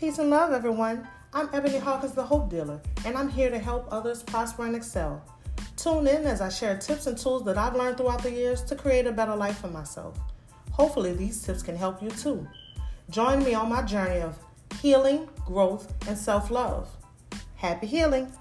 Peace and love, everyone. I'm Ebony Hawkins, the Hope Dealer, and I'm here to help others prosper and excel. Tune in as I share tips and tools that I've learned throughout the years to create a better life for myself. Hopefully, these tips can help you too. Join me on my journey of healing, growth, and self love. Happy healing!